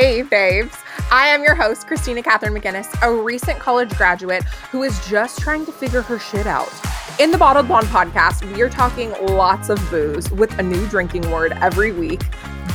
Hey, babes. I am your host, Kristina Catherine McInnis, a recent college graduate who is just trying to figure her shit out. In the Bottled Blonde podcast, we are talking lots of booze with a new drinking word every week,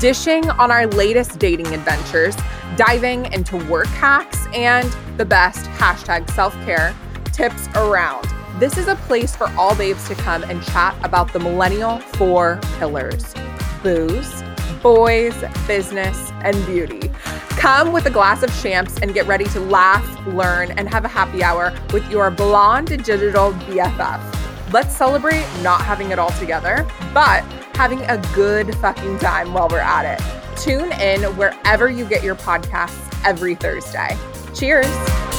dishing on our latest dating adventures, diving into work hacks, and the best hashtag self care tips around. This is a place for all babes to come and chat about the millennial four pillars booze, boys, business, and beauty. Come with a glass of champs and get ready to laugh, learn, and have a happy hour with your blonde digital BFF. Let's celebrate not having it all together, but having a good fucking time while we're at it. Tune in wherever you get your podcasts every Thursday. Cheers.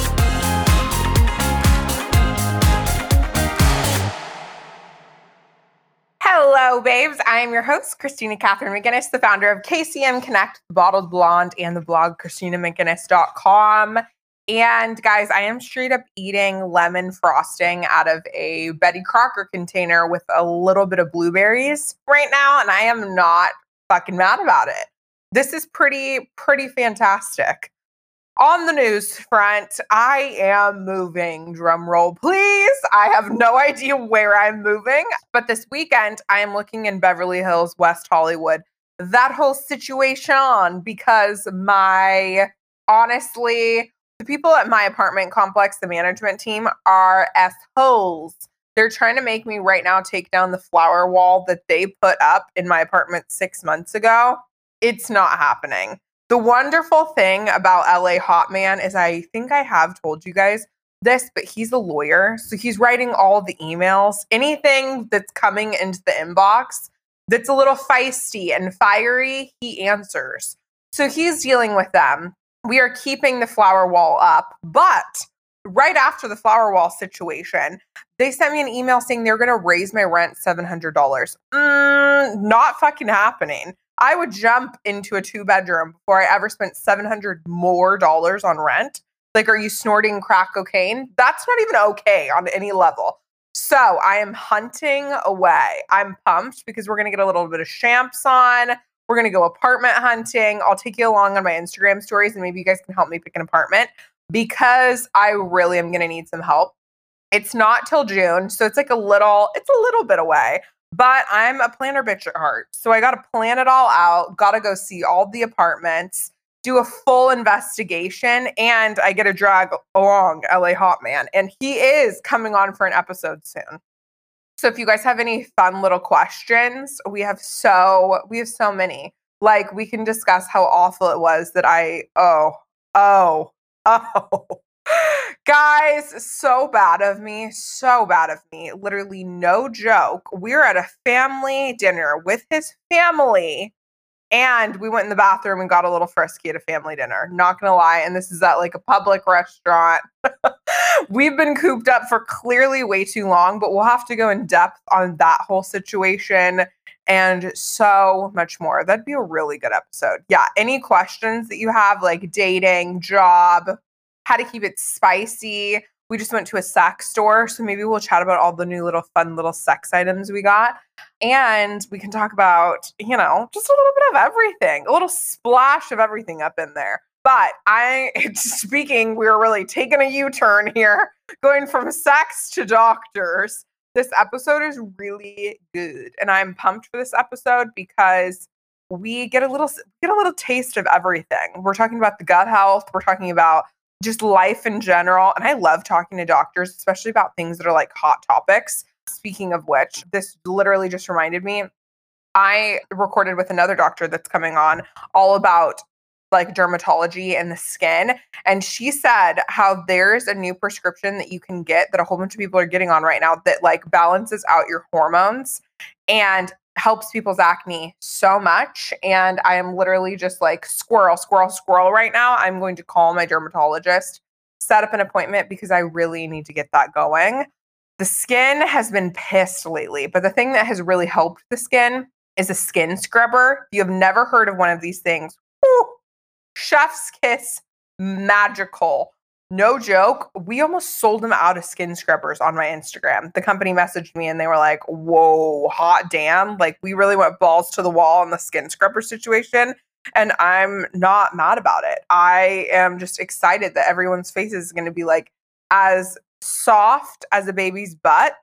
Babes. I am your host, Kristina Catherine McInnis, the founder of KCM Connect, the Bottled Blonde, and the blog KristinaMcInnis.com. And guys, I am straight up eating lemon frosting out of a Betty Crocker container with a little bit of blueberries right now, and I am not fucking mad about it. This is pretty, pretty fantastic. On the news front, I am moving. Drum roll, please. I have no idea where I'm moving, but this weekend I am looking in Beverly Hills, West Hollywood. That whole situation because my honestly, the people at my apartment complex, the management team, are assholes. They're trying to make me right now take down the flower wall that they put up in my apartment six months ago. It's not happening. The wonderful thing about LA Hotman is I think I have told you guys this, but he's a lawyer. So he's writing all the emails. Anything that's coming into the inbox that's a little feisty and fiery, he answers. So he's dealing with them. We are keeping the flower wall up, but right after the flower wall situation, they sent me an email saying they're going to raise my rent $700. Mm, not fucking happening. I would jump into a two bedroom before I ever spent 700 more dollars on rent. Like, are you snorting crack cocaine? That's not even okay on any level. So I am hunting away. I'm pumped because we're going to get a little bit of champs on. We're going to go apartment hunting. I'll take you along on my Instagram stories and maybe you guys can help me pick an apartment because I really am going to need some help. It's not till June, so it's like a little it's a little bit away. But I'm a planner bitch at heart. So I got to plan it all out, got to go see all the apartments, do a full investigation, and I get to drag along LA Hotman. And he is coming on for an episode soon. So if you guys have any fun little questions, we have so we have so many. Like we can discuss how awful it was that I oh oh oh Guys, so bad of me, so bad of me. Literally, no joke. We are at a family dinner with his family, and we went in the bathroom and got a little frisky at a family dinner. Not gonna lie, and this is at like a public restaurant. We've been cooped up for clearly way too long, but we'll have to go in depth on that whole situation and so much more. That'd be a really good episode. Yeah, any questions that you have, like dating, job, how to keep it spicy. We just went to a sex store, so maybe we'll chat about all the new little fun little sex items we got. And we can talk about, you know, just a little bit of everything, a little splash of everything up in there. But I, speaking, we are really taking a U turn here, going from sex to doctors. This episode is really good, and I'm pumped for this episode because we get a little get a little taste of everything. We're talking about the gut health. We're talking about just life in general. And I love talking to doctors, especially about things that are like hot topics. Speaking of which, this literally just reminded me I recorded with another doctor that's coming on all about like dermatology and the skin. And she said how there's a new prescription that you can get that a whole bunch of people are getting on right now that like balances out your hormones. And helps people's acne so much. And I am literally just like squirrel, squirrel, squirrel right now. I'm going to call my dermatologist, set up an appointment because I really need to get that going. The skin has been pissed lately, but the thing that has really helped the skin is a skin scrubber. If you have never heard of one of these things, whew, chef's kiss magical no joke, we almost sold them out of skin scrubbers on my Instagram. The company messaged me and they were like, whoa, hot damn. Like, we really went balls to the wall on the skin scrubber situation. And I'm not mad about it. I am just excited that everyone's face is going to be like as soft as a baby's butt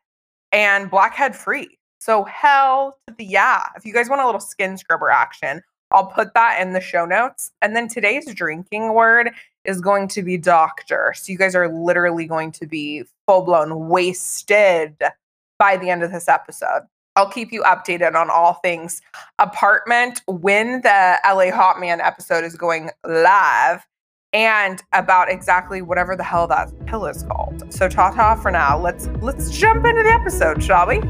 and blackhead free. So hell to the yeah. If you guys want a little skin scrubber action, I'll put that in the show notes. And then today's drinking word is going to be doctor. So you guys are literally going to be full blown wasted by the end of this episode. I'll keep you updated on all things apartment when the LA Hot Man episode is going live and about exactly whatever the hell that pill is called. So ta-ta for now. Let's let's jump into the episode, shall we?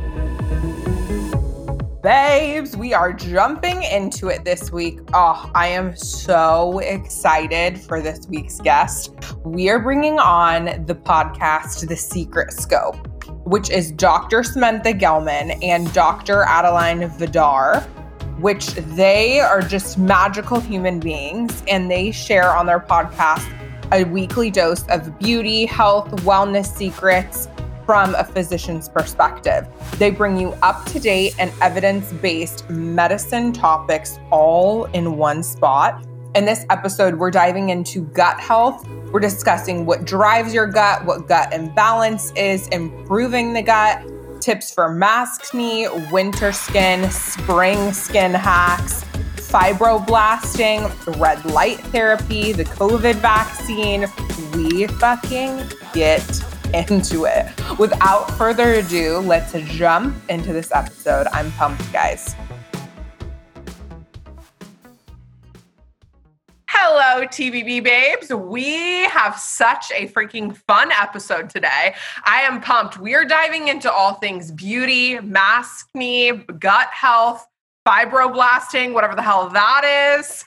Babes, we are jumping into it this week. Oh, I am so excited for this week's guest. We are bringing on the podcast The Secretscope, which is Dr. Samantha Gelman and Dr. Adelynn Vadrar which they are just magical human beings and they share on their podcast a weekly dose of beauty, health, wellness secrets from a physician's perspective. They bring you up to date and evidence based medicine topics all in one spot. In this episode, we're diving into gut health. We're discussing what drives your gut, what gut imbalance is, improving the gut, tips for maskne, winter skin, spring skin hacks, fibroblasting, red light therapy, the COVID vaccine. We fucking get into it. Without further ado, let's jump into this episode. I'm pumped, guys. Hello, TBB babes. We have such a freaking fun episode today. I am pumped. We are diving into all things beauty, maskne, gut health, fibroblasting, whatever the hell that is.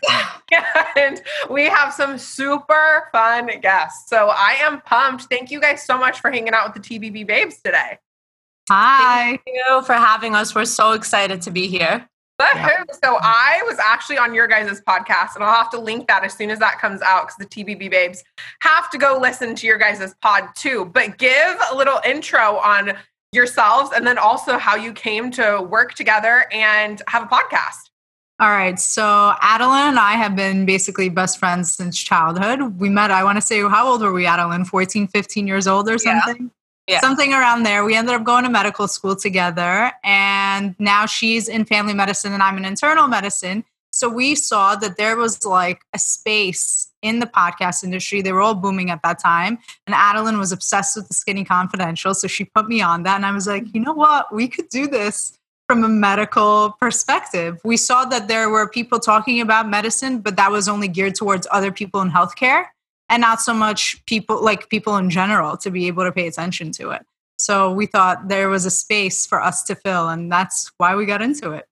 and we have some super fun guests. So I am pumped. Thank you guys so much for hanging out with the TBB babes today. Hi. Thank you for having us. We're so excited to be here. Yeah. So I was actually on your guys' podcast, and I'll have to link that as soon as that comes out because the TBB babes have to go listen to your guys' pod too. But give a little intro on yourselves and then also how you came to work together and have a podcast. All right. So Adelynn and I have been basically best friends since childhood. We met, I want to say, how old were we, Adelynn? 14, 15 years old or something? yeah. something around there. We ended up going to medical school together, and now she's in family medicine and I'm in internal medicine. So we saw that there was like a space in the podcast industry. They were all booming at that time. And Adelynn was obsessed with the Skinny Confidential. So she put me on that. And I was like, you know what? We could do this from a medical perspective. We saw that there were people talking about medicine, but that was only geared towards other people in healthcare and not so much people like people in general to be able to pay attention to it. So we thought there was a space for us to fill, and that's why we got into it.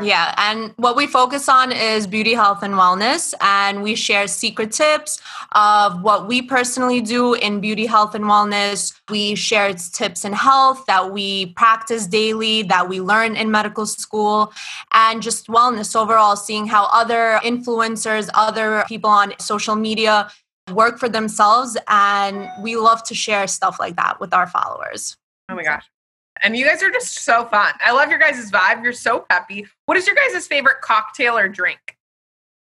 Yeah, and what we focus on is beauty, health, and wellness. And we share secret tips of what we personally do in beauty, health, and wellness. We share tips in health that we practice daily, that we learn in medical school, and just wellness overall, seeing how other influencers, other people on social media work for themselves. And we love to share stuff like that with our followers. Oh my gosh. And you guys are just so fun. I love your guys' vibe. You're so peppy. What is your guys' favorite cocktail or drink?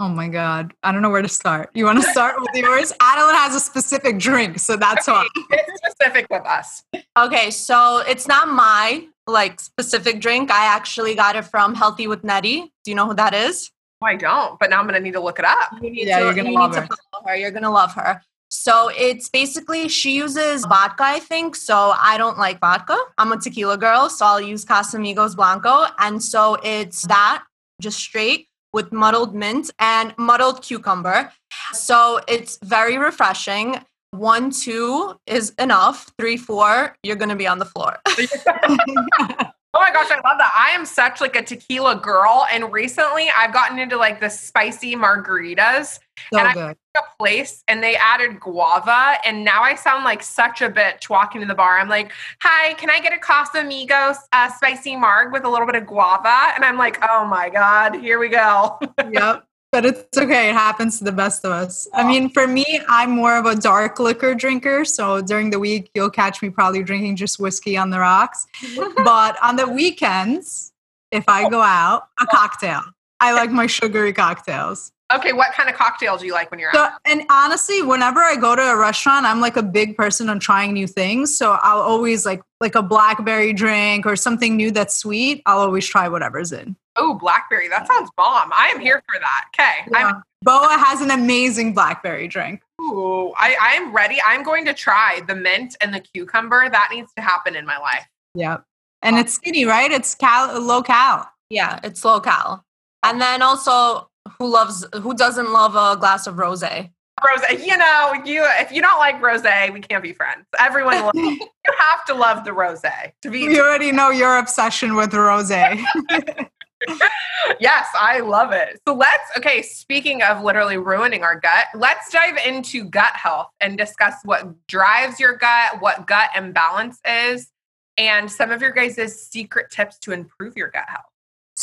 Oh my God. I don't know where to start. You want to start with yours? Adelynn has a specific drink, so that's okay, why. It's specific with us. Okay, so it's not my like specific drink. I actually got it from Healthy with Nettie. Do you know who that is? Oh, I don't, but now I'm going to need to look it up. You yeah, to, you're going to love her. her. You're going to love her. So it's basically she uses vodka, I think. So I don't like vodka. I'm a tequila girl, so I'll use Casamigos Blanco. And so it's that just straight with muddled mint and muddled cucumber. So it's very refreshing. One, two is enough. Three, four, you're going to be on the floor. Oh my gosh, I love that. I am such like a tequila girl. And recently I've gotten into like the spicy margaritas. So and good. I a place and they added guava. And now I sound like such a bitch walking to the bar. I'm like, hi, can I get a Casamigos uh, spicy marg with a little bit of guava? And I'm like, oh my God, here we go. yep but it's okay. It happens to the best of us. I mean, for me, I'm more of a dark liquor drinker. So during the week, you'll catch me probably drinking just whiskey on the rocks. but on the weekends, if I go out, a cocktail. I like my sugary cocktails. Okay, what kind of cocktails do you like when you're so, out? And honestly, whenever I go to a restaurant, I'm like a big person on trying new things. So I'll always like like a blackberry drink or something new that's sweet. I'll always try whatever's in. Oh, blackberry! That sounds bomb. I am here for that. Okay, yeah. Boa has an amazing blackberry drink. Ooh, I I am ready. I'm going to try the mint and the cucumber. That needs to happen in my life. Yep, and it's skinny, right? It's cal low cal. Yeah, it's low cal. And then also who loves who doesn't love a glass of rosé? Rosé, you know, you if you don't like rosé, we can't be friends. Everyone loves, you have to love the rosé to be. We already know your obsession with rosé. yes, I love it. So let's okay, speaking of literally ruining our gut, let's dive into gut health and discuss what drives your gut, what gut imbalance is, and some of your guys' secret tips to improve your gut health.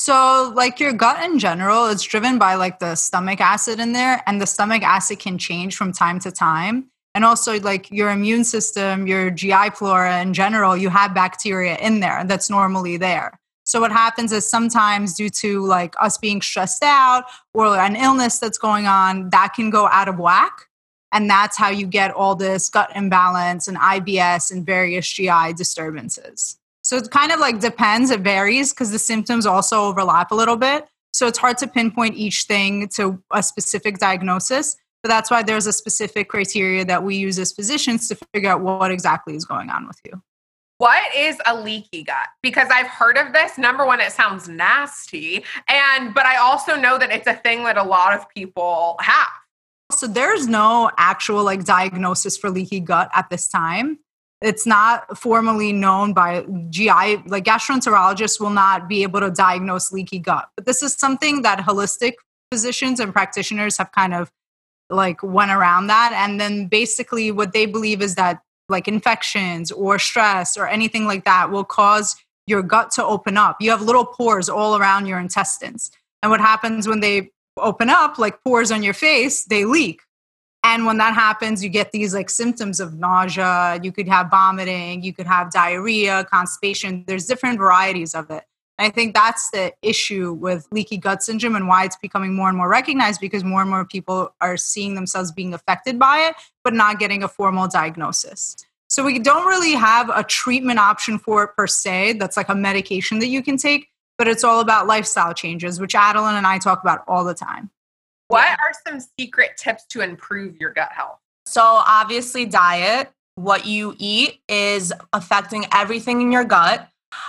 So, like your gut in general, it's driven by like the stomach acid in there, and the stomach acid can change from time to time. And also, like your immune system, your GI flora in general, you have bacteria in there that's normally there. So, what happens is sometimes, due to like us being stressed out or an illness that's going on, that can go out of whack. And that's how you get all this gut imbalance and IBS and various GI disturbances. So it kind of like depends, it varies because the symptoms also overlap a little bit. So it's hard to pinpoint each thing to a specific diagnosis. But that's why there's a specific criteria that we use as physicians to figure out what exactly is going on with you. What is a leaky gut? Because I've heard of this. Number one, it sounds nasty. And but I also know that it's a thing that a lot of people have. So there's no actual like diagnosis for leaky gut at this time it's not formally known by GI, like gastroenterologists will not be able to diagnose leaky gut. But this is something that holistic physicians and practitioners have kind of like went around that. And then basically what they believe is that like infections or stress or anything like that will cause your gut to open up. You have little pores all around your intestines. And what happens when they open up, like pores on your face, they leak and when that happens, you get these like symptoms of nausea, you could have vomiting, you could have diarrhea, constipation. There's different varieties of it. And I think that's the issue with leaky gut syndrome and why it's becoming more and more recognized because more and more people are seeing themselves being affected by it, but not getting a formal diagnosis. So we don't really have a treatment option for it per se. That's like a medication that you can take, but it's all about lifestyle changes, which Adelynn and I talk about all the time. What are some secret tips to improve your gut health? So, obviously, diet. What you eat is affecting everything in your gut.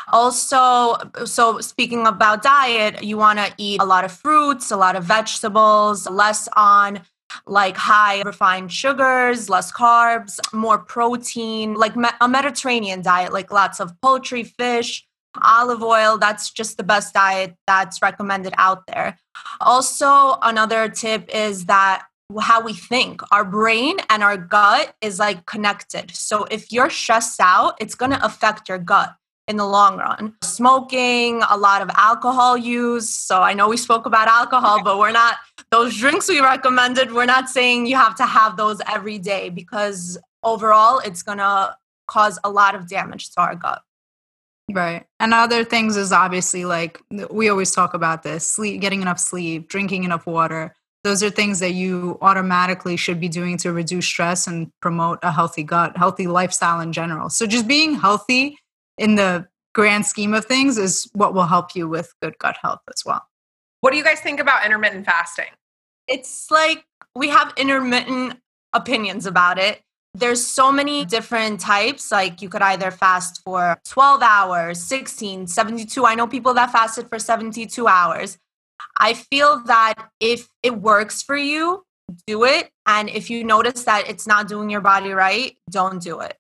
Also, so speaking about diet, you want to eat a lot of fruits, a lot of vegetables, less on like high refined sugars, less carbs, more protein, like a Mediterranean diet, like lots of poultry, fish, olive oil. That's just the best diet that's recommended out there. Also, another tip is that how we think, our brain and our gut is like connected. So if you're stressed out, it's going to affect your gut in the long run. Smoking, a lot of alcohol use. So I know we spoke about alcohol, but we're not, those drinks we recommended, we're not saying you have to have those every day because overall it's going to cause a lot of damage to our gut. Right. And other things is obviously like we always talk about this sleep, getting enough sleep, drinking enough water. Those are things that you automatically should be doing to reduce stress and promote a healthy gut, healthy lifestyle in general. So just being healthy in the grand scheme of things is what will help you with good gut health as well. What do you guys think about intermittent fasting? It's like we have intermittent opinions about it there's so many different types. Like you could either fast for 12 hours 16 72 i know people that fasted for 72 hours. I feel that if it works for you do it. And if you notice that it's not doing your body right don't do it.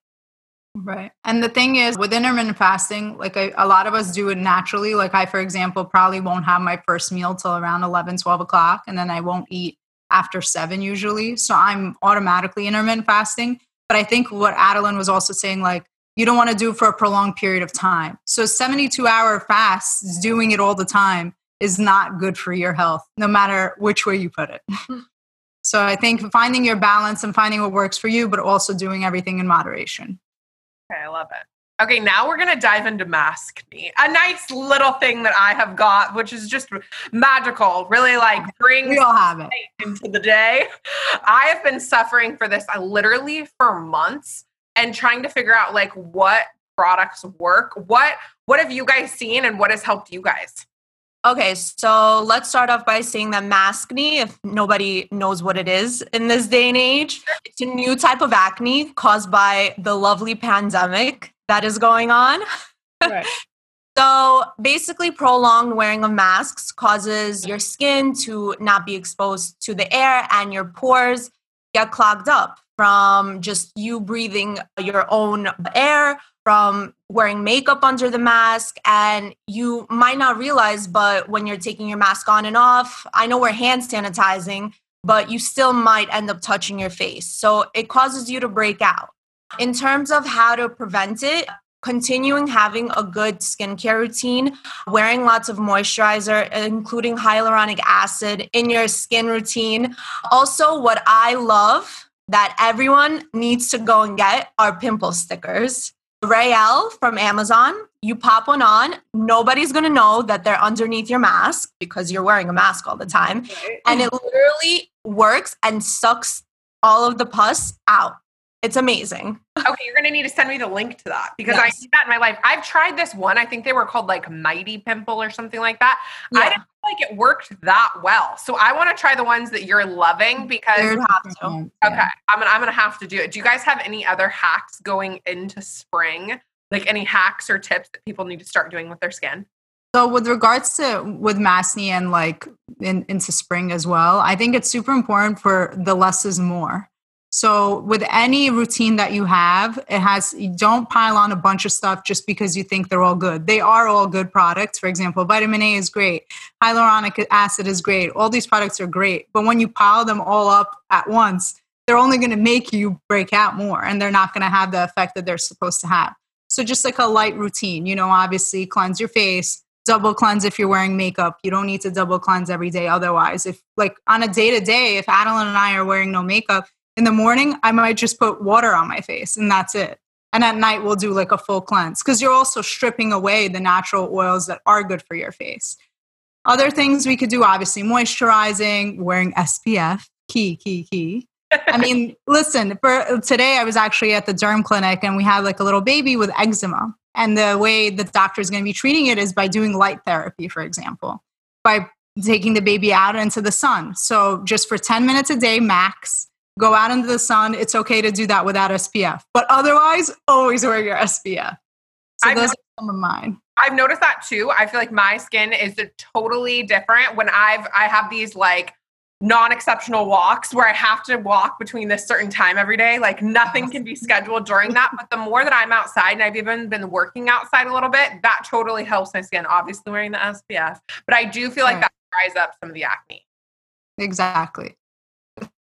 Right. And the thing is, with intermittent fasting, like I, a lot of us do it naturally. Like I, for example, probably won't have my first meal till around 11, 12 o'clock, and then I won't eat after seven usually. So I'm automatically intermittent fasting. But I think what Adelynn was also saying, like, you don't want to do for a prolonged period of time. So 72 hour fasts, doing it all the time is not good for your health, no matter which way you put it. Mm-hmm. so I think finding your balance and finding what works for you, but also doing everything in moderation. Okay, I love it. Okay, now we're gonna dive into maskne. A nice little thing that I have got, which is just magical. Really like bring we all have it into the day. I have been suffering for this uh, literally for months and trying to figure out like what products work. What what have you guys seen and what has helped you guys? Okay, so let's start off by saying that maskne, if nobody knows what it is in this day and age, it's a new type of acne caused by the lovely pandemic that is going on. Right. so basically, prolonged wearing of masks causes your skin to not be exposed to the air and your pores get clogged up from just you breathing your own air from wearing makeup under the mask and you might not realize but when you're taking your mask on and off i know we're hand sanitizing but you still might end up touching your face. So it causes you to break out. In terms of how to prevent it continuing having a good skincare routine wearing lots of moisturizer including hyaluronic acid in your skin routine. Also what i love that everyone needs to go and get are pimple stickers Rael from Amazon, you pop one on. Nobody's going to know that they're underneath your mask because you're wearing a mask all the time. And it literally works and sucks all of the pus out. It's amazing. Okay, you're gonna need to send me the link to that because yes. I see that in my life. I've tried this one. I think they were called like Mighty Pimple or something like that. Yeah. I didn't feel like it worked that well. So I want to try the ones that you're loving because have to. Okay, yeah. I'm gonna I'm gonna have to do it. Do you guys have any other hacks going into spring? Like any hacks or tips that people need to start doing with their skin? So with regards to with maskne and like in, into spring as well, I think it's super important for the less is more. So with any routine that you have, it has don't pile on a bunch of stuff just because you think they're all good. They are all good products. For example, vitamin A is great, hyaluronic acid is great. All these products are great, but when you pile them all up at once, they're only going to make you break out more and they're not going to have the effect that they're supposed to have. So just like a light routine, you know, obviously cleanse your face, double cleanse if you're wearing makeup. You don't need to double cleanse every day otherwise. If like on a day to day, if Adelynn and I are wearing no makeup, in the morning, I might just put water on my face and that's it. And at night, we'll do like a full cleanse because you're also stripping away the natural oils that are good for your face. Other things we could do, obviously, moisturizing, wearing SPF, key, key, key. I mean, listen, for today I was actually at the derm clinic and we had like a little baby with eczema. And the way the doctor is going to be treating it is by doing light therapy, for example, by taking the baby out into the sun. So just for 10 minutes a day max, go out into the sun. It's okay to do that without SPF. But otherwise, always wear your SPF. So I've those noticed, are some of mine. I've noticed that too. I feel like my skin is totally different when I've I have these like non-exceptional walks where I have to walk between this certain time every day. Like nothing can be scheduled during that. But the more that I'm outside and I've even been working outside a little bit, that totally helps my skin. Obviously wearing the SPF. But I do feel like right. that dries up some of the acne. Exactly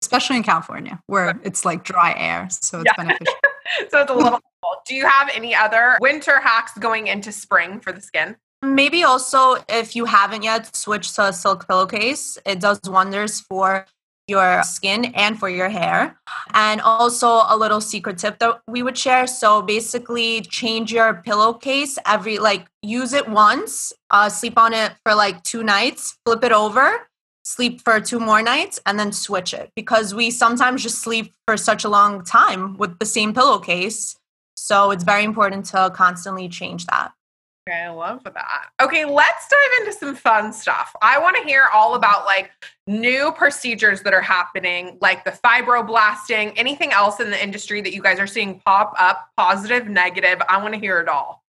especially in California where it's like dry air. So it's yeah. beneficial. so it's a little Do you have any other winter hacks going into spring for the skin? Maybe also if you haven't yet switched to a silk pillowcase, it does wonders for your skin and for your hair. And also a little secret tip that we would share. So basically change your pillowcase every like use it once, uh, sleep on it for like two nights, flip it over sleep for two more nights and then switch it because we sometimes just sleep for such a long time with the same pillowcase. So it's very important to constantly change that. Okay, I love that. Okay, let's dive into some fun stuff. I want to hear all about like new procedures that are happening, like the fibroblasting, anything else in the industry that you guys are seeing pop up, positive, negative. I want to hear it all.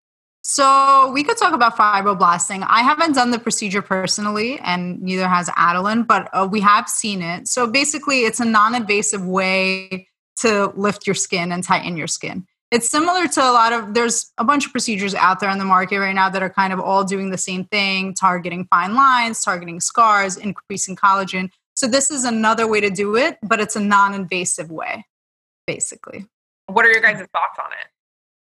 So we could talk about fibroblasting. I haven't done the procedure personally, and neither has Adelynn, but uh, we have seen it. So basically, it's a non-invasive way to lift your skin and tighten your skin. It's similar to a lot of there's a bunch of procedures out there on the market right now that are kind of all doing the same thing, targeting fine lines, targeting scars, increasing collagen. So this is another way to do it, but it's a non-invasive way, basically. What are your guys' thoughts on it?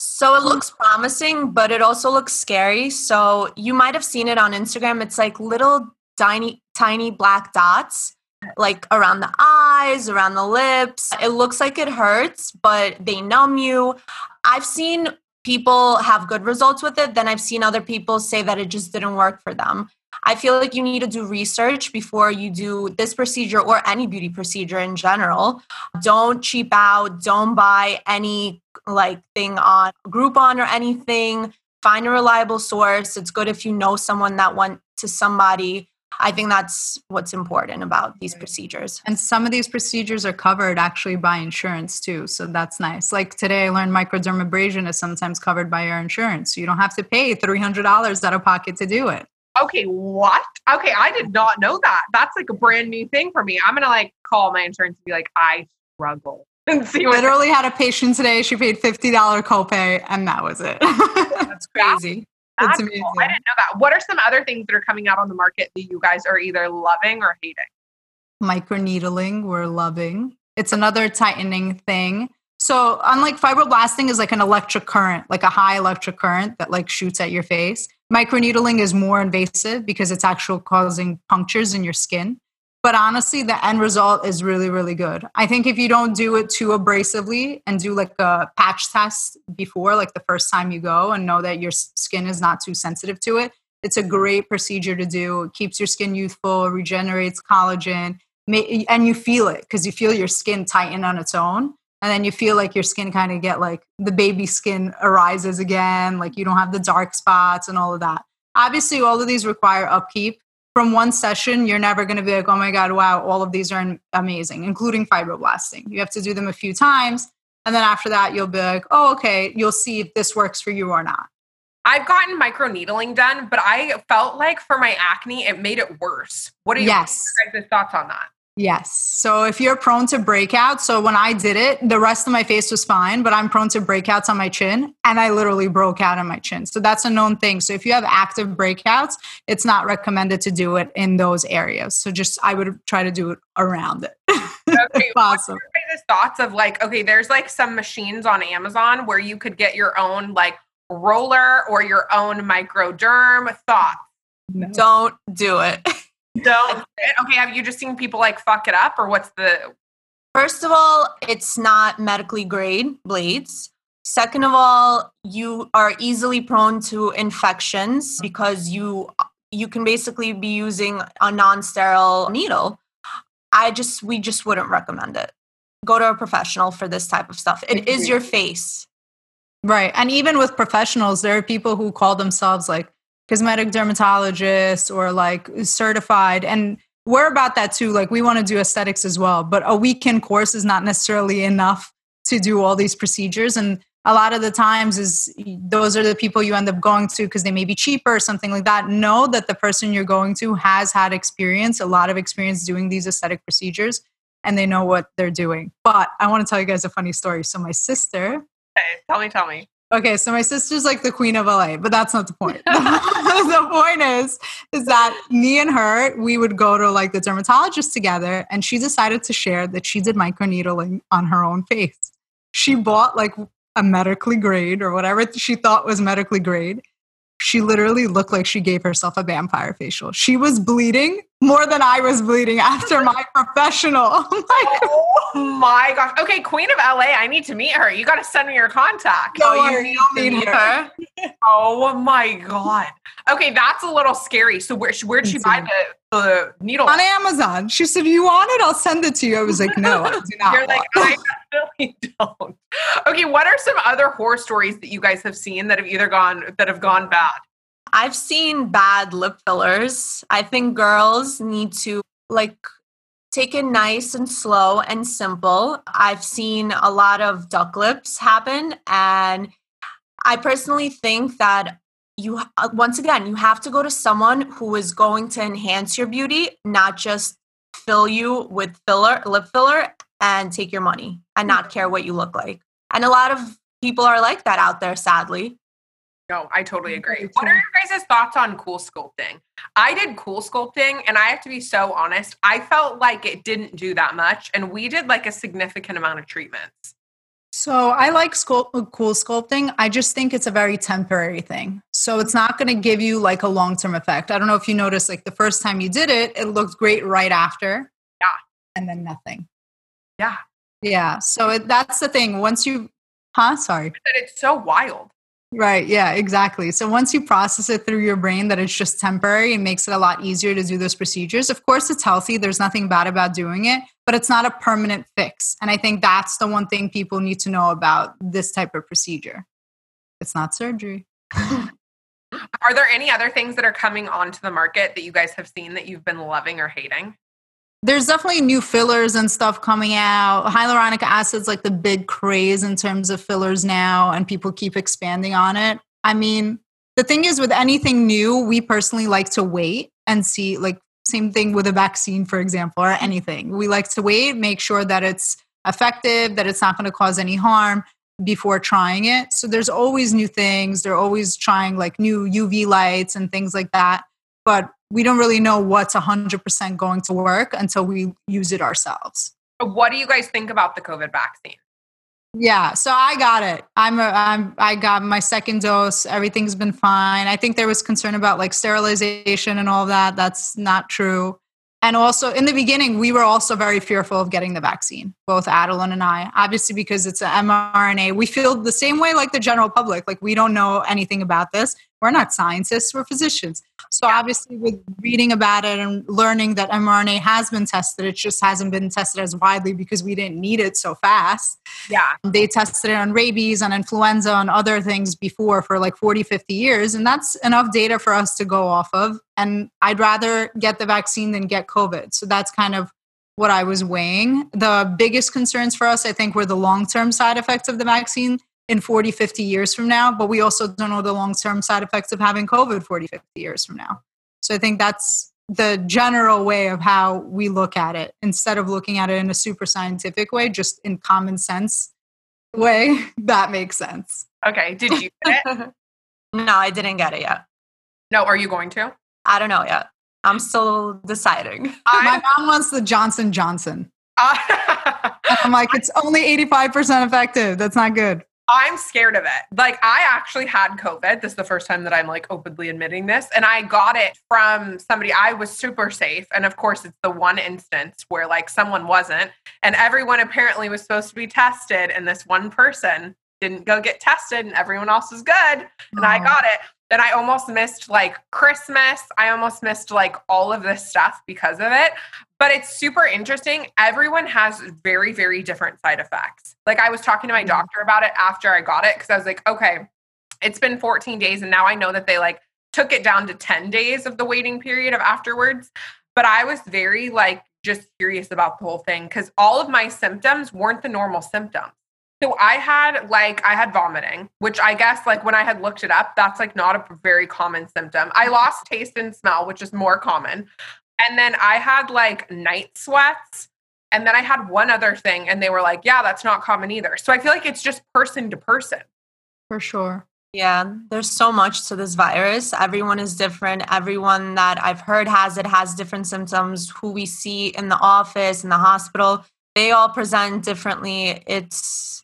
So it looks promising, but it also looks scary. So you might have seen it on Instagram. It's like little tiny, tiny black dots, like around the eyes, around the lips. It looks like it hurts, but they numb you. I've seen people have good results with it, then I've seen other people say that it just didn't work for them. I feel like you need to do research before you do this procedure or any beauty procedure in general. Don't cheap out, don't buy any like thing on Groupon or anything. Find a reliable source. It's good if you know someone that went to somebody I think that's what's important about these procedures. And some of these procedures are covered actually by insurance too. So that's nice. Like today, I learned microdermabrasion is sometimes covered by your insurance. So you don't have to pay $300 out of pocket to do it. Okay, what? Okay, I did not know that. That's like a brand new thing for me. I'm to like call my insurance and be like, I struggle. And see what Literally had a patient today. She paid $50 copay and that was it. That's crazy. That's amazing. Cool. I didn't know that. What are some other things that are coming out on the market that you guys are either loving or hating? Microneedling, we're loving. It's another tightening thing. So, unlike fibroblasting is like an electric current, like a high electric current that like shoots at your face. Microneedling is more invasive because it's actually causing punctures in your skin. But honestly, the end result is really, really good. I think if you don't do it too abrasively and do like a patch test before, like the first time you go, and know that your skin is not too sensitive to it, it's a great procedure to do. It keeps your skin youthful, regenerates collagen, and you feel it because you feel your skin tighten on its own. And then you feel like your skin kind of get like the baby skin arises again, like you don't have the dark spots and all of that. Obviously, all of these require upkeep from one session, you're never going to be like, oh my God, wow, all of these are amazing, including fibroblasting. You have to do them a few times. And then after that, you'll be like, oh, okay, you'll see if this works for you or not. I've gotten microneedling done, but I felt like for my acne, it made it worse. What are you yes. guys' thoughts on that? Yes. So if you're prone to breakouts, so when I did it, the rest of my face was fine, but I'm prone to breakouts on my chin and I literally broke out on my chin. So that's a known thing. So if you have active breakouts, it's not recommended to do it in those areas. So just I would try to do it around it. Okay. awesome. Thoughts of like, okay, there's like some machines on Amazon where you could get your own like roller or your own microderm thought. No. Don't do it. Don't. okay, have you just seen people like fuck it up, or what's the? First of all, it's not medically grade blades. Second of all, you are easily prone to infections because you you can basically be using a non-sterile needle. I just we just wouldn't recommend it. Go to a professional for this type of stuff. It is your face. Right. And even with professionals, there are people who call themselves like cosmetic dermatologist or like certified and we're about that too like we want to do aesthetics as well but a weekend course is not necessarily enough to do all these procedures and a lot of the times is those are the people you end up going to because they may be cheaper or something like that. Know that the person you're going to has had experience a lot of experience doing these aesthetic procedures and they know what they're doing. But i want to tell you guys a funny story. So my sister okay, tell me tell me Okay, so my sister's like the queen of LA, but that's not the point. the point is, is that me and her, we would go to like the dermatologist together, and she decided to share that she did microneedling on her own face. She bought like a medically grade or whatever she thought was medically grade, she literally looked like she gave herself a vampire facial. She was bleeding more than I was bleeding after my professional. Oh, oh my gosh. Okay, Queen of LA, I need to meet her. You got to send me your contact. No, oh, you need to meet her. oh my God. Okay, that's a little scary. So where, where'd she buy the, the needle? On Amazon. She said, you want it? I'll send it to you. I was like, no, I do not. You're like, I really don't. Okay, what are some other horror stories that you guys have seen that have either gone that have gone bad? I've seen bad lip fillers. I think girls need to like take it nice and slow and simple. I've seen a lot of duck lips happen and I personally think that you uh, once again you have to go to someone who is going to enhance your beauty, not just fill you with filler, lip filler and take your money and not care what you look like. And a lot of people are like that out there, sadly. No, I totally agree. What are your guys' thoughts on CoolSculpting? I did CoolSculpting, and I have to be so honest, I felt like it didn't do that much, and we did like a significant amount of treatments. So I like sculpt- uh, CoolSculpting. I just think it's a very temporary thing. So it's not going to give you like a long term effect. I don't know if you noticed, like the first time you did it, it looked great right after. Yeah. And then nothing. Yeah. Yeah. So it, that's the thing. Once you, huh? Sorry. But it's so wild. Right. Yeah, exactly. So once you process it through your brain that it's just temporary, it makes it a lot easier to do those procedures. Of course, it's healthy. There's nothing bad about doing it, but it's not a permanent fix. And I think that's the one thing people need to know about this type of procedure. It's not surgery. are there any other things that are coming onto the market that you guys have seen that you've been loving or hating? There's definitely new fillers and stuff coming out. Hyaluronic acid's like the big craze in terms of fillers now, and people keep expanding on it. I mean, the thing is with anything new, we personally like to wait and see, like, same thing with a vaccine, for example, or anything. We like to wait, make sure that it's effective, that it's not going to cause any harm before trying it. So there's always new things. They're always trying like new UV lights and things like that. But we don't really know what's 100% going to work until we use it ourselves. What do you guys think about the COVID vaccine? Yeah, so I got it. I'm, a, I'm I got my second dose. Everything's been fine. I think there was concern about like sterilization and all that. That's not true. And also in the beginning, we were also very fearful of getting the vaccine, both Adelynn and I, obviously because it's an mRNA. We feel the same way like the general public. Like we don't know anything about this. We're not scientists, we're physicians. So obviously with reading about it and learning that mRNA has been tested, it just hasn't been tested as widely because we didn't need it so fast. Yeah. Um, they tested it on rabies, on influenza, on other things before for like 40, 50 years. And that's enough data for us to go off of. And I'd rather get the vaccine than get COVID. So that's kind of what I was weighing. The biggest concerns for us, I think, were the long term side effects of the vaccine in 40, 50 years from now, but we also don't know the long term side effects of having COVID 40, 50 years from now. So I think that's the general way of how we look at it instead of looking at it in a super scientific way, just in common sense way. That makes sense. Okay. Did you get it? no, I didn't get it yet. No, are you going to? I don't know yet. I'm still deciding. My mom wants the Johnson Johnson. I'm like, it's only 85% effective. That's not good. I'm scared of it. Like I actually had COVID. This is the first time that I'm like openly admitting this. And I got it from somebody I was super safe. And of course, it's the one instance where like someone wasn't. And everyone apparently was supposed to be tested. And this one person didn't go get tested and everyone else was good. And I got it. Then I almost missed like Christmas. I almost missed like all of this stuff because of it. But it's super interesting. Everyone has very, very different side effects. Like I was talking to my mm-hmm. doctor about it after I got it because I was like, okay, it's been 14 days and now I know that they like took it down to 10 days of the waiting period of afterwards. But I was very like just curious about the whole thing because all of my symptoms weren't the normal symptoms. So I had like I had vomiting, which I guess like when I had looked it up, that's like not a very common symptom. I lost taste and smell, which is more common. And then I had like night sweats. And then I had one other thing, and they were like, yeah, that's not common either. So I feel like it's just person to person. For sure. Yeah, there's so much to this virus. Everyone is different. Everyone that I've heard has it has different symptoms. Who we see in the office, in the hospital, they all present differently. It's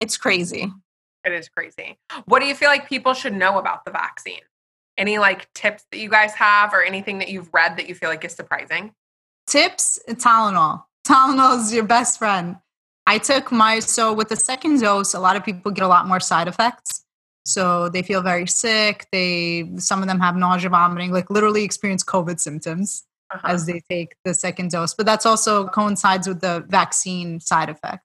it's crazy. It is crazy. What do you feel like people should know about the vaccine? Any like tips that you guys have or anything that you've read that you feel like is surprising? Tips Tylenol. Tylenol is your best friend. I took my, so with the second dose, a lot of people get a lot more side effects. So they feel very sick. They, some of them have nausea, vomiting, like literally experience COVID symptoms uh-huh. as they take the second dose. But that's also coincides with the vaccine side effect.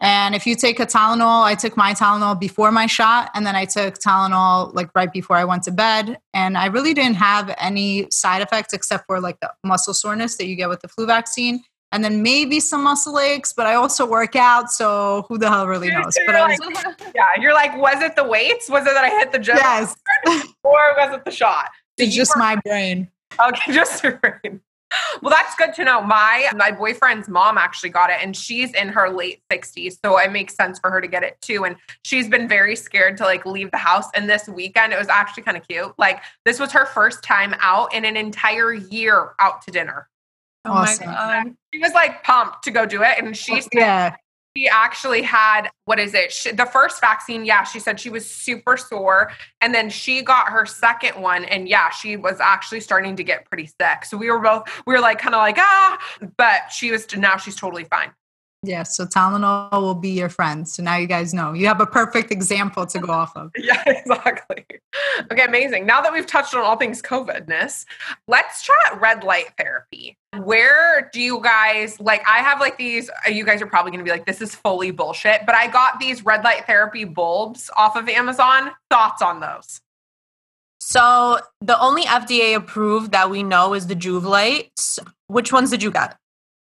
And if you take a Tylenol, I took my Tylenol before my shot, and then I took Tylenol like right before I went to bed. And I really didn't have any side effects except for like the muscle soreness that you get with the flu vaccine. And then maybe some muscle aches, but I also work out, so who the hell really knows? But like, was, yeah, you're like, was it the weights? Was it that I hit the gym? Yes. or was it the shot? It's just my brain. Okay, just your brain well, that's good to know. My my boyfriend's mom actually got it, and she's in her late sixties, so it makes sense for her to get it too. And she's been very scared to like leave the house. And this weekend, it was actually kind of cute. Like this was her first time out in an entire year out to dinner. Awesome. Oh my god! She was like pumped to go do it, and she's yeah she actually had what is it? She, the first vaccine yeah she said she was super sore and then she got her second one and yeah she was actually starting to get pretty sick. So we were both we were like kind of like ah but she was now she's totally fine Yes, so Tylenol will be your friend. So now you guys know. You have a perfect example to go off of. yeah, exactly. Okay, amazing. Now that we've touched on all things COVIDness, let's chat red light therapy. Where do you guys like? I have like these, uh, you guys are probably gonna be like, this is fully bullshit, but I got these red light therapy bulbs off of Amazon. Thoughts on those? So the only FDA approved that we know is the Joovv lights. Which ones did you get?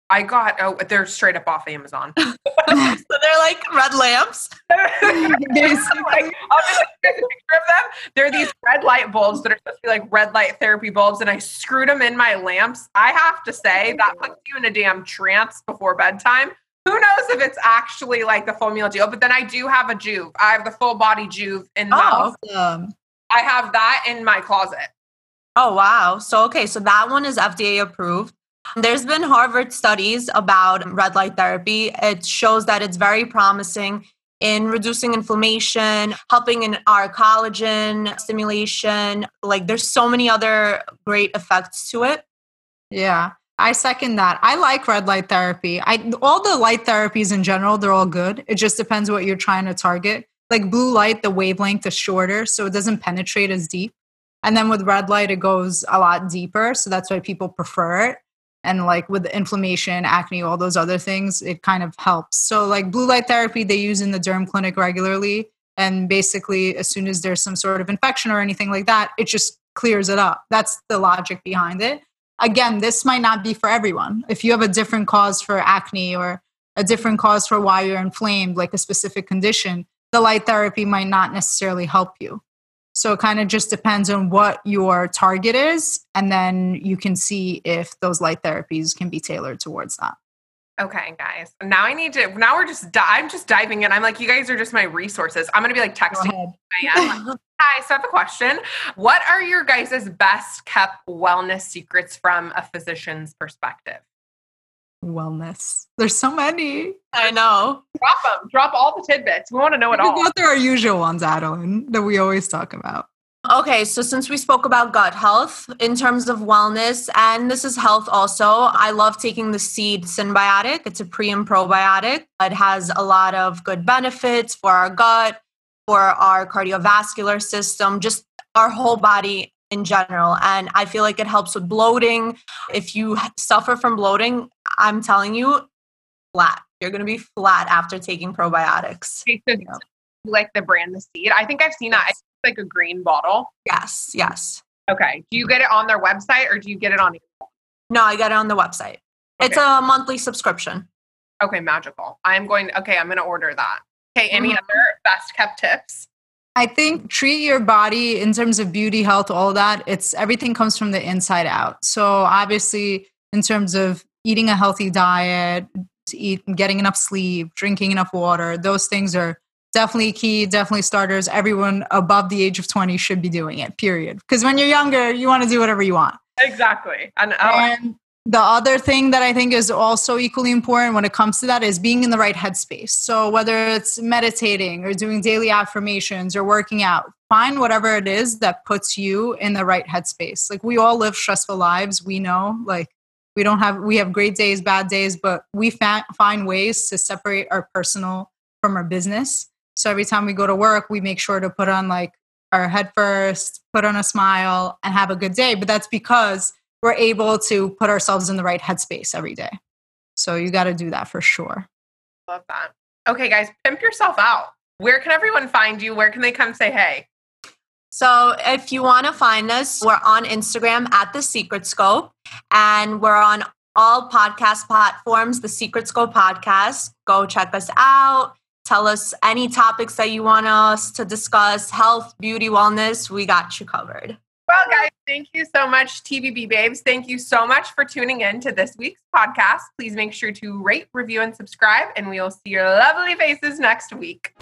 I got oh they're straight up off Amazon. so they're like red lamps. like, I'll just take a picture of them. They're these red light bulbs that are supposed to be like red light therapy bulbs, and I screwed them in my lamps. I have to say that puts you in a damn trance before bedtime. Who knows if it's actually like the formula deal? But then I do have a Joovv. I have the full body Joovv in the oh, awesome. I have that in my closet. Oh wow. So okay, so that one is FDA approved. There's been Harvard studies about red light therapy. It shows that it's very promising in reducing inflammation, helping in our collagen stimulation. Like there's so many other great effects to it. Yeah. I second that. I like red light therapy. I all the light therapies in general, they're all good. It just depends what you're trying to target. Like blue light, the wavelength is shorter, so it doesn't penetrate as deep. And then with red light, it goes a lot deeper. So that's why people prefer it and like with inflammation acne all those other things it kind of helps. So like blue light therapy they use in the derm clinic regularly and basically as soon as there's some sort of infection or anything like that it just clears it up. That's the logic behind it. Again this might not be for everyone. If you have a different cause for acne or a different cause for why you're inflamed like a specific condition the light therapy might not necessarily help you so it kind of just depends on what your target is. And then you can see if those light therapies can be tailored towards that. Okay, guys. Now I need to. Now we're just. I'm just diving in. I'm like, you guys are just my resources. I'm gonna be like texting. Am. Hi. So I have a question. What are your guys' best kept wellness secrets from a physician's perspective? Wellness. There's so many. I know. Drop them. Drop all the tidbits. We want to know it all. Go through our usual ones, Adelynn, that we always talk about. Okay, so since we spoke about gut health in terms of wellness, and this is health also, I love taking the seed synbiotic. It's a pre and probiotic. It has a lot of good benefits for our gut, for our cardiovascular system, just our whole body in general. And I feel like it helps with bloating. If you suffer from bloating, I'm telling you, flat. You're going to be flat after taking probiotics. Okay, so yeah. Like the brand, the seed. I think I've seen yes. that. It's like a green bottle. Yes, yes. Okay. Do you get it on their website or do you get it on? No, I get it on the website. Okay. It's a monthly subscription. Okay, magical. I'm going. Okay, I'm going to order that. Okay. Any mm-hmm. other best kept tips? I think treat your body in terms of beauty, health, all that. It's everything comes from the inside out. So obviously, in terms of eating a healthy diet, eat, getting enough sleep, drinking enough water, those things are definitely key, definitely starters. Everyone above the age of 20 should be doing it, period. Because when you're younger, you want to do whatever you want. Exactly. And, oh, and the other thing that I think is also equally important when it comes to that is being in the right headspace. So whether it's meditating or doing daily affirmations or working out, find whatever it is that puts you in the right headspace. Like we all live stressful lives. We know like we don't have we have great days, bad days, but we fa- find ways to separate our personal from our business. So every time we go to work, we make sure to put on like our head first, put on a smile and have a good day, but that's because we're able to put ourselves in the right headspace every day. So you got to do that for sure. Love that. Okay, guys, pimp yourself out. Where can everyone find you? Where can they come say hey? So, if you want to find us, we're on Instagram at The Secretscope, and we're on all podcast platforms, The Secretscope Podcast. Go check us out. Tell us any topics that you want us to discuss health, beauty, wellness. We got you covered. Well, guys, thank you so much, TBB Babes. Thank you so much for tuning in to this week's podcast. Please make sure to rate, review, and subscribe, and we will see your lovely faces next week.